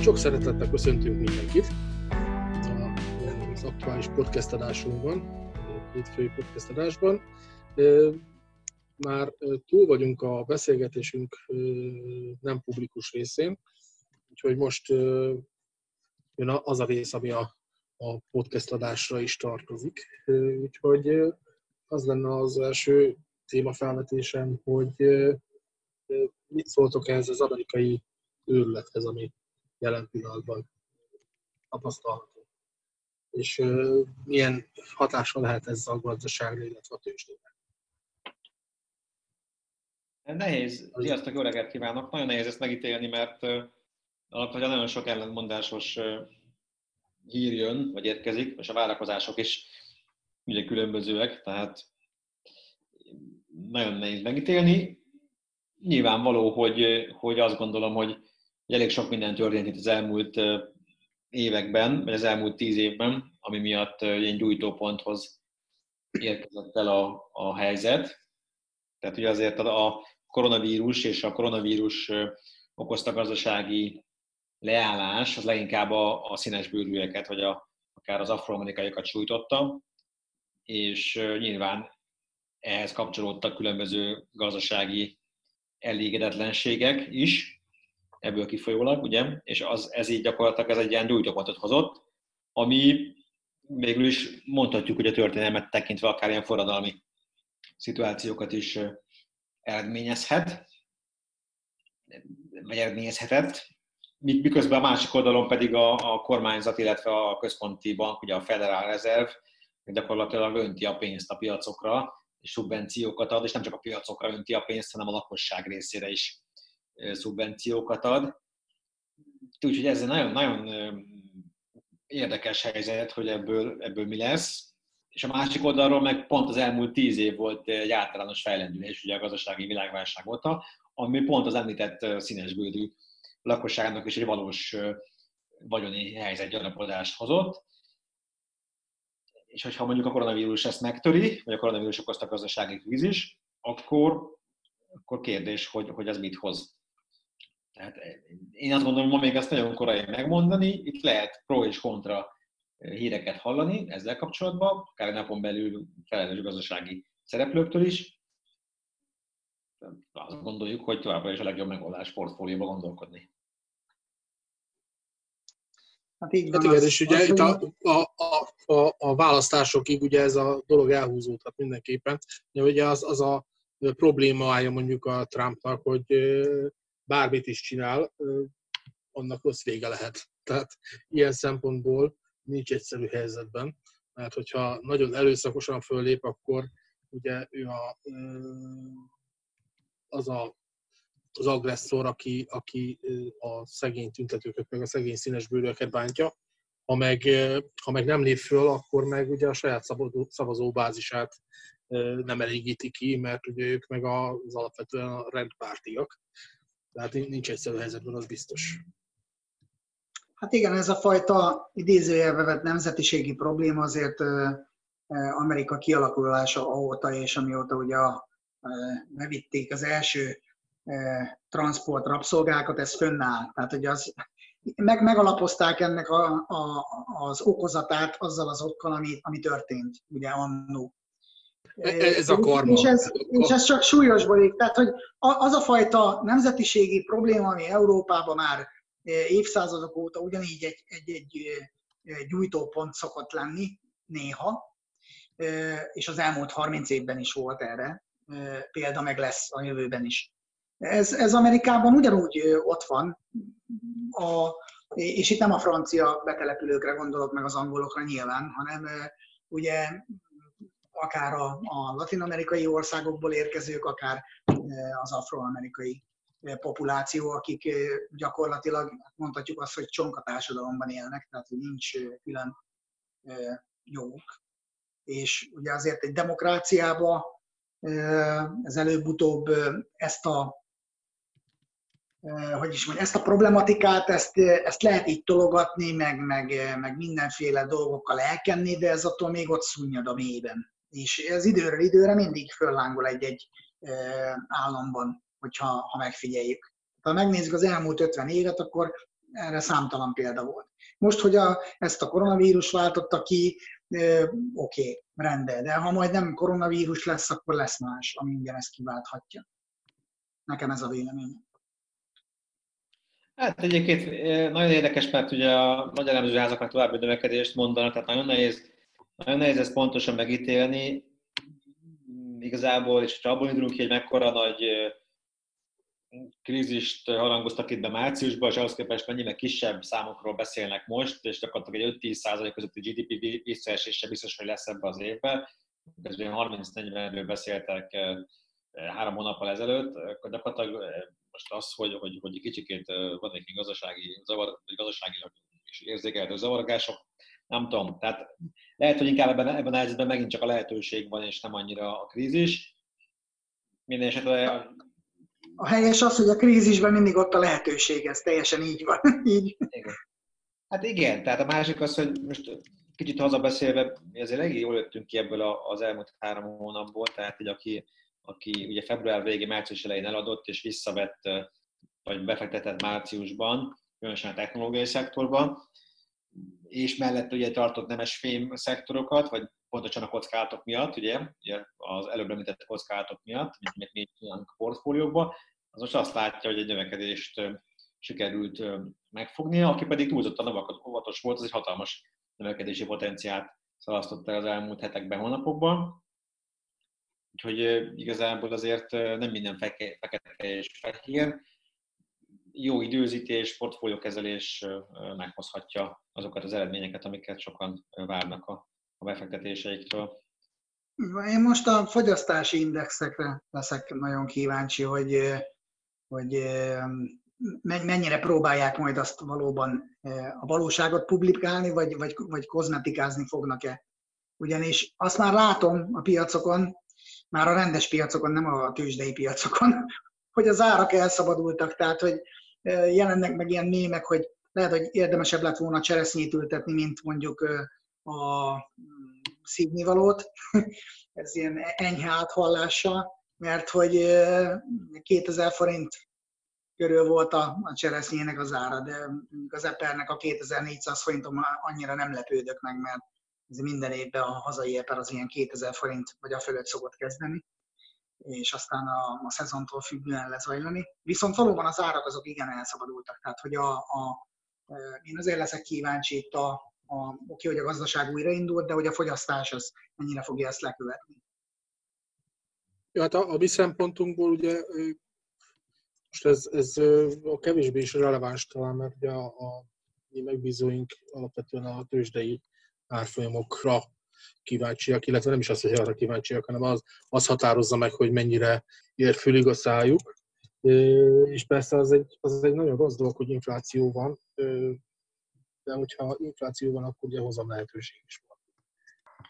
Sok szeretettel köszöntünk mindenkit az aktuális podcast adásunkban, hétfői podcast adásban. Már túl vagyunk a beszélgetésünk nem publikus részén, úgyhogy most jön az a rész, ami a, a podcast adásra is tartozik. Úgyhogy az lenne az első témafelvetésem, hogy mit szóltok ehhez az amerikai őrülethez, ami jelen pillanatban tapasztalható. És milyen hatása lehet ez a gazdaságra, illetve a tőzsdére? Nehéz. Sziasztok, jó reggelt kívánok! Nagyon nehéz ezt megítélni, mert alapvetően nagyon sok ellentmondásos hír jön, vagy érkezik, és a várakozások is ugye különbözőek, tehát nagyon nehéz megítélni. Nyilvánvaló, hogy, hogy azt gondolom, hogy elég sok minden történt itt az elmúlt években, vagy az elmúlt tíz évben, ami miatt ilyen gyújtóponthoz érkezett el a, a helyzet. Tehát ugye azért a koronavírus és a koronavírus okozta gazdasági leállás az leginkább a, a színes bőrűeket, vagy a, akár az afroamerikaiakat sújtotta, és nyilván ehhez kapcsolódtak különböző gazdasági elégedetlenségek is, ebből kifolyólag, ugye, és az, ez így gyakorlatilag ez egy ilyen gyújtópontot hozott, ami végül is mondhatjuk, hogy a történelmet tekintve akár ilyen forradalmi szituációkat is eredményezhet, vagy eredményezhetett, miközben a másik oldalon pedig a, a kormányzat, illetve a központi bank, ugye a Federal Reserve gyakorlatilag önti a pénzt a piacokra, és szubvenciókat ad, és nem csak a piacokra önti a pénzt, hanem a lakosság részére is szubvenciókat ad. Úgyhogy ez egy nagyon-nagyon érdekes helyzet, hogy ebből, ebből mi lesz. És a másik oldalról meg pont az elmúlt tíz év volt egy általános fejlendülés, ugye a gazdasági világválság óta, ami pont az említett színesbődű lakosságnak is egy valós vagyoni helyzet gyanapodást hozott. És hogyha mondjuk a koronavírus ezt megtöri, vagy a koronavírus okozta gazdasági krízis, akkor, akkor kérdés, hogy, hogy ez mit hoz. Tehát én azt gondolom, ma még ezt nagyon korai megmondani, itt lehet pro és kontra híreket hallani ezzel kapcsolatban, akár napon belül felelős gazdasági szereplőktől is. Azt gondoljuk, hogy továbbra is a legjobb megoldás portfólióba gondolkodni. Hát így van. Hát igen, az, és ugye az, itt a, a, a, a, a választásokig ugye ez a dolog elhúzódhat mindenképpen. Ugye az, az a problémája mondjuk a Trumpnak, hogy bármit is csinál, annak rossz vége lehet. Tehát ilyen szempontból nincs egyszerű helyzetben, mert hogyha nagyon előszakosan föllép, akkor ugye ő a, az a, az agresszor, aki, aki a szegény tüntetőket, meg a szegény színes bőröket bántja. Ha meg, ha meg nem lép föl, akkor meg ugye a saját szavazóbázisát nem elégíti ki, mert ugye ők meg az alapvetően a rendpártiak. Tehát nincs egyszerű helyzetben, az biztos. Hát igen, ez a fajta idézőjelbe vett nemzetiségi probléma azért Amerika kialakulása óta, és amióta ugye bevitték az első transport rabszolgákat, ez fönnáll. Tehát, hogy az, meg, megalapozták ennek a, a, az okozatát azzal az okkal, ami, ami történt, ugye annó. Ez a karma. És ez, és ez csak súlyosbodik. Tehát, hogy az a fajta nemzetiségi probléma, ami Európában már évszázadok óta ugyanígy egy, egy, egy gyújtópont szokott lenni, néha, és az elmúlt 30 évben is volt erre, példa meg lesz a jövőben is. Ez, ez Amerikában ugyanúgy ott van, a, és itt nem a francia betelepülőkre gondolok, meg az angolokra nyilván, hanem ugye akár a, a latin-amerikai országokból érkezők, akár e, az afroamerikai e, populáció, akik e, gyakorlatilag mondhatjuk azt, hogy csonka társadalomban élnek, tehát hogy nincs külön joguk. És ugye azért egy demokráciában ez előbb-utóbb ezt a hogy is mondjam, ezt a problematikát, ezt, ezt lehet így tologatni, meg, meg, meg mindenféle dolgokkal elkenni, de ez attól még ott szunnyad a mélyben és ez időről időre mindig föllángol egy-egy államban, hogyha ha megfigyeljük. Ha megnézzük az elmúlt 50 évet, akkor erre számtalan példa volt. Most, hogy a, ezt a koronavírus váltotta ki, oké, okay, rendben, de ha majd nem koronavírus lesz, akkor lesz más, ami ingyen ezt kiválthatja. Nekem ez a véleményem. Hát egyébként nagyon érdekes, mert ugye a magyar elemzőházaknak további növekedést mondanak, tehát nagyon nehéz, nagyon nehéz ezt pontosan megítélni. Igazából, és ha abból indulunk ki, hogy mekkora nagy krízist harangoztak itt be márciusban, és ahhoz képest mennyivel kisebb számokról beszélnek most, és gyakorlatilag egy 5-10 közötti GDP visszaesése biztos, hogy lesz ebbe az évben. Közben 30-40-ről beszéltek három hónappal ezelőtt, akkor gyakorlatilag most az, hogy, hogy, hogy kicsikét van egy gazdasági, zavar, gazdaságilag is érzékelhető zavargások, nem tudom. Tehát lehet, hogy inkább ebben, ebben a helyzetben megint csak a lehetőség van, és nem annyira a krízis. Minden esetre a helyes az, hogy a krízisben mindig ott a lehetőség, ez teljesen így van. így. Igen. Hát igen, tehát a másik az, hogy most kicsit hazabeszélve, mi azért elég jól jöttünk ki ebből az elmúlt három hónapból, tehát hogy aki, aki ugye február végén, március elején eladott és visszavett, vagy befektetett márciusban, különösen a technológiai szektorban, és mellett ugye tartott nemes fém szektorokat, vagy pontosan a kockázatok miatt, ugye, ugye az előbb említett kockázatok miatt, amit mi csinálunk a portfóliókba, az most azt látja, hogy egy növekedést sikerült megfognia, aki pedig túlzottan óvatos volt, az egy hatalmas növekedési potenciált szalasztott el az elmúlt hetekben, hónapokban. Úgyhogy igazából azért nem minden fekete és fehér. Jó időzítés, portfóliókezelés meghozhatja azokat az eredményeket, amiket sokan várnak a a befektetéseiktől. Én most a fogyasztási indexekre leszek nagyon kíváncsi, hogy, hogy mennyire próbálják majd azt valóban a valóságot publikálni, vagy, vagy, vagy kozmetikázni fognak-e. Ugyanis azt már látom a piacokon, már a rendes piacokon, nem a tőzsdei piacokon, hogy az árak elszabadultak, tehát hogy jelennek meg ilyen mémek, hogy lehet, hogy érdemesebb lett volna cseresznyét ültetni, mint mondjuk a mm, szívnivalót, ez ilyen enyhe áthallása, mert hogy 2000 forint körül volt a, a cseresznyének az ára, de az epernek a 2400 forinton annyira nem lepődök meg, mert ez minden évben a hazai eper az ilyen 2000 forint vagy a fölött szokott kezdeni, és aztán a, a szezontól függően lezajlani. Viszont valóban az árak azok igen elszabadultak, tehát hogy a, a, én azért leszek kíváncsi itt a, a, oké, hogy a gazdaság újraindult, de hogy a fogyasztás az mennyire fogja ezt lekövetni. Ja, hát a, a mi szempontunkból ugye most ez, ez a kevésbé is releváns talán, mert ugye a, a mi megbízóink alapvetően a tőzsdei árfolyamokra kíváncsiak, illetve nem is az, hogy arra kíváncsiak, hanem az, az határozza meg, hogy mennyire ér fülig a szájuk. És persze az egy, az egy nagyon rossz dolog, hogy infláció van, de hogyha infláció van, akkor ugye hozam lehetőség is van.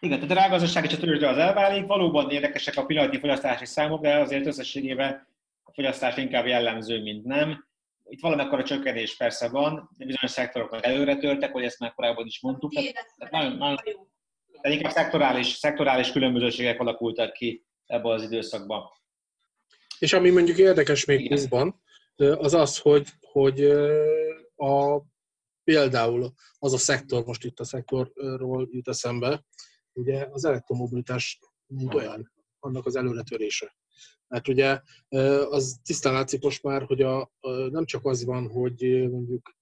Igen, tehát a rágazdaság és a tőzsde az elválik. Valóban érdekesek a pillanatnyi fogyasztási számok, de azért összességében a fogyasztás inkább jellemző, mint nem. Itt valamekkor a csökkenés persze van, de bizonyos szektorok előre törtek, hogy ezt már korábban is mondtuk. Tehát, tehát nagyon, nagyon, tehát inkább szektorális, szektorális különbözőségek alakultak ki ebben az időszakban. És ami mondjuk érdekes még pluszban, az az, hogy, hogy a Például az a szektor, most itt a szektorról jut eszembe, ugye az elektromobilitás mint olyan, annak az előretörése. Mert ugye az tisztán látszik most már, hogy a, nem csak az van, hogy mondjuk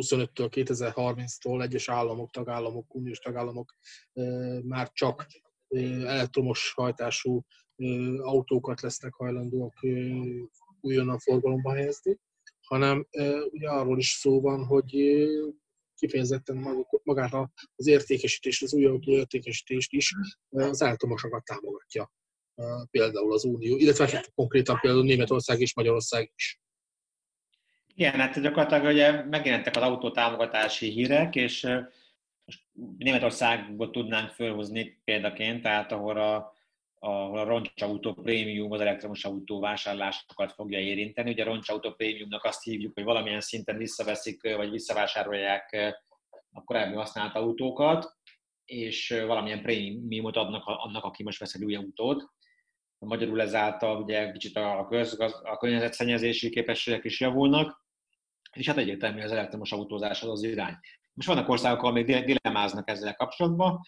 2025-től, 2030-tól egyes államok, tagállamok, uniós tagállamok már csak elektromos hajtású autókat lesznek hajlandóak újonnan forgalomba helyezni, hanem ugye arról is szó van, hogy kifejezetten magát az értékesítést, az új autó értékesítést is az elektromosokat támogatja például az Unió, illetve hát konkrétan például Németország és Magyarország is. Igen, hát gyakorlatilag ugye megjelentek az autótámogatási hírek, és most Németországból tudnánk felhozni példaként, tehát ahol a ahol a roncsautó prémium az elektromos autó vásárlásokat fogja érinteni. Ugye a roncsautó prémiumnak azt hívjuk, hogy valamilyen szinten visszaveszik, vagy visszavásárolják a korábbi használt autókat, és valamilyen prémiumot adnak annak, aki most vesz egy új autót. magyarul ezáltal ugye kicsit a, köz, a környezetszennyezési képességek is javulnak, és hát egyértelmű az elektromos autózás az az irány. Most vannak országok, ahol még dilemmáznak ezzel kapcsolatban,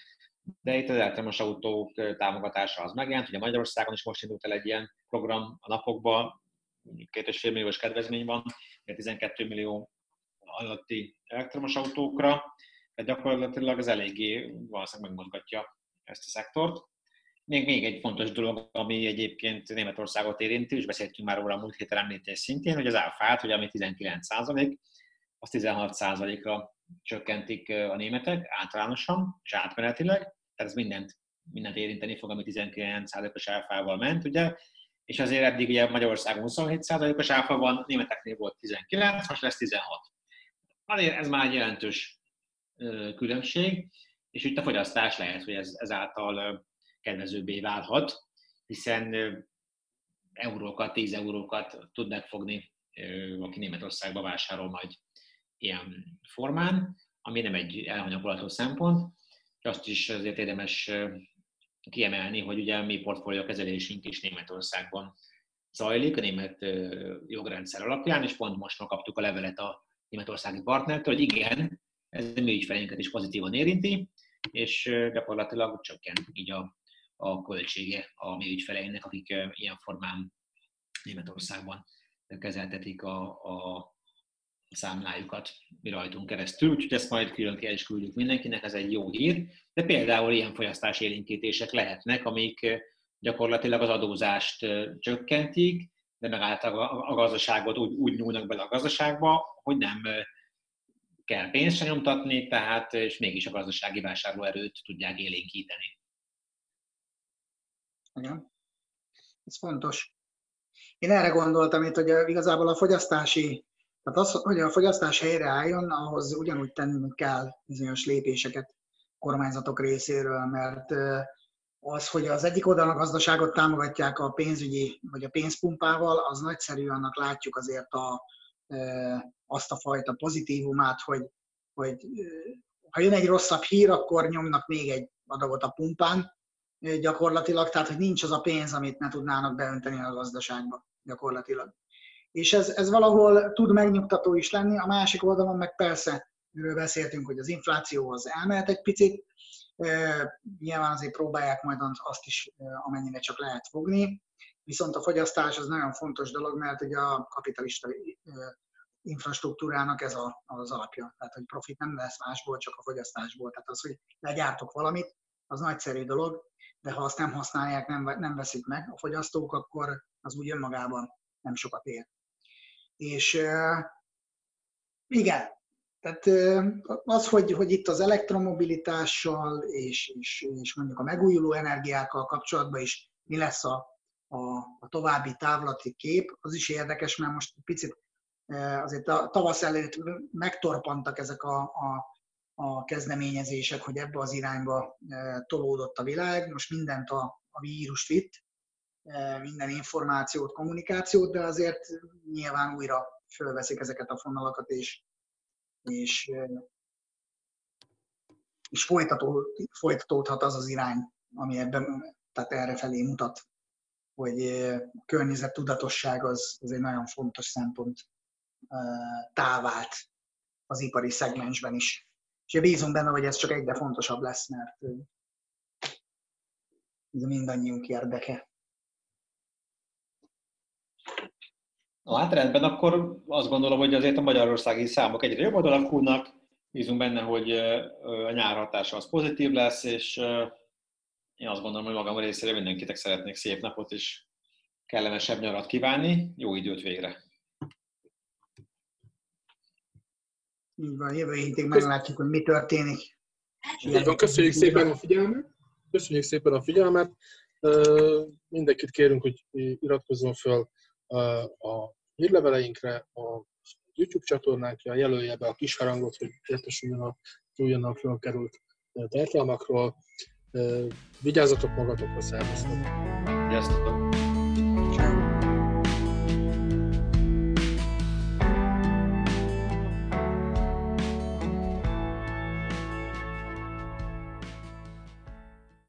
de itt az elektromos autók támogatása az megjelent. Ugye Magyarországon is most indult el egy ilyen program a napokban, két és fél milliós kedvezmény van, 12 millió alatti elektromos autókra, tehát gyakorlatilag ez eléggé valószínűleg megmozgatja ezt a szektort. Még, még egy fontos dolog, ami egyébként Németországot érinti, és beszéltünk már róla a múlt héten említés szintén, hogy az áfát, hogy ami 19 az 16 ra csökkentik a németek általánosan és átmenetileg, tehát ez mindent, mindent érinteni fog, ami 19%-os áfával ment, ugye, és azért eddig ugye Magyarországon 27%-os áfa van, németeknél volt 19, most lesz 16. Azért ez már egy jelentős különbség, és itt a fogyasztás lehet, hogy ez, ezáltal kedvezőbbé válhat, hiszen eurókat, 10 eurókat tud megfogni, aki Németországba vásárol majd ilyen formán, ami nem egy elhanyagolható szempont. Azt is azért érdemes kiemelni, hogy ugye mi portfólió kezelésünk is Németországban zajlik, a német jogrendszer alapján, és pont most kaptuk a levelet a németországi partnertől, hogy igen, ez a mi ügyfeleinket is pozitívan érinti, és gyakorlatilag csökken így a, a költsége a mi ügyfeleinek, akik ilyen formán Németországban kezeltetik a, a számlájukat mi rajtunk keresztül, úgyhogy ezt majd külön ki is küldjük mindenkinek, ez egy jó hír. De például ilyen fogyasztás élénkítések lehetnek, amik gyakorlatilag az adózást csökkentik, de meg a gazdaságot úgy, úgy nyúlnak bele a gazdaságba, hogy nem kell pénzt se nyomtatni, tehát és mégis a gazdasági vásárlóerőt tudják élénkíteni. Igen. Ez fontos. Én erre gondoltam itt, hogy igazából a fogyasztási, tehát az, hogy a fogyasztás helyreálljon, ahhoz ugyanúgy tenni kell bizonyos lépéseket kormányzatok részéről, mert az, hogy az egyik oldalon a gazdaságot támogatják a pénzügyi, vagy a pénzpumpával, az nagyszerű, annak látjuk azért a, azt a fajta pozitívumát, hogy, hogy ha jön egy rosszabb hír, akkor nyomnak még egy adagot a pumpán gyakorlatilag, tehát hogy nincs az a pénz, amit ne tudnának beönteni a gazdaságba gyakorlatilag. És ez, ez valahol tud megnyugtató is lenni, a másik oldalon meg persze, miről beszéltünk, hogy az infláció az elmehet egy picit, nyilván azért próbálják majd azt is, amennyire csak lehet fogni, viszont a fogyasztás az nagyon fontos dolog, mert ugye a kapitalista infrastruktúrának ez a, az alapja. Tehát, hogy profit nem lesz másból, csak a fogyasztásból. Tehát az, hogy legyártok valamit, az nagyszerű dolog, de ha azt nem használják, nem, nem veszik meg a fogyasztók, akkor az úgy önmagában nem sokat ér. És igen, tehát az, hogy, hogy itt az elektromobilitással és, és, és mondjuk a megújuló energiákkal kapcsolatban is mi lesz a, a, a további távlati kép, az is érdekes, mert most picit azért a tavasz előtt megtorpantak ezek a, a, a kezdeményezések, hogy ebbe az irányba tolódott a világ. Most mindent a, a vírus vitt, minden információt, kommunikációt, de azért nyilván újra fölveszik ezeket a fonalakat, és, és, és folytató, folytatódhat az az irány, ami ebben, tehát erre felé mutat, hogy a környezet tudatosság az, az egy nagyon fontos szempont távált az ipari szegmensben is. És bízunk benne, hogy ez csak egyre fontosabb lesz, mert ez mindannyiunk érdeke. Na hát akkor azt gondolom, hogy azért a magyarországi számok egyre jobban alakulnak, bízunk benne, hogy a nyár hatása az pozitív lesz, és én azt gondolom, hogy magam részére mindenkitek szeretnék szép napot és kellemesebb nyarat kívánni, jó időt végre! Így van, jövő hétig meglátjuk, hogy mi történik. Így van, köszönjük szépen a figyelmet. Köszönjük szépen a figyelmet. Mindenkit kérünk, hogy iratkozzon fel a hírleveleinkre, a YouTube csatornánkra, jelölje be a kis harangot, hogy értesüljön a újonnan felkerült tartalmakról. Vigyázzatok magatokra, szervusztok! Sziasztok!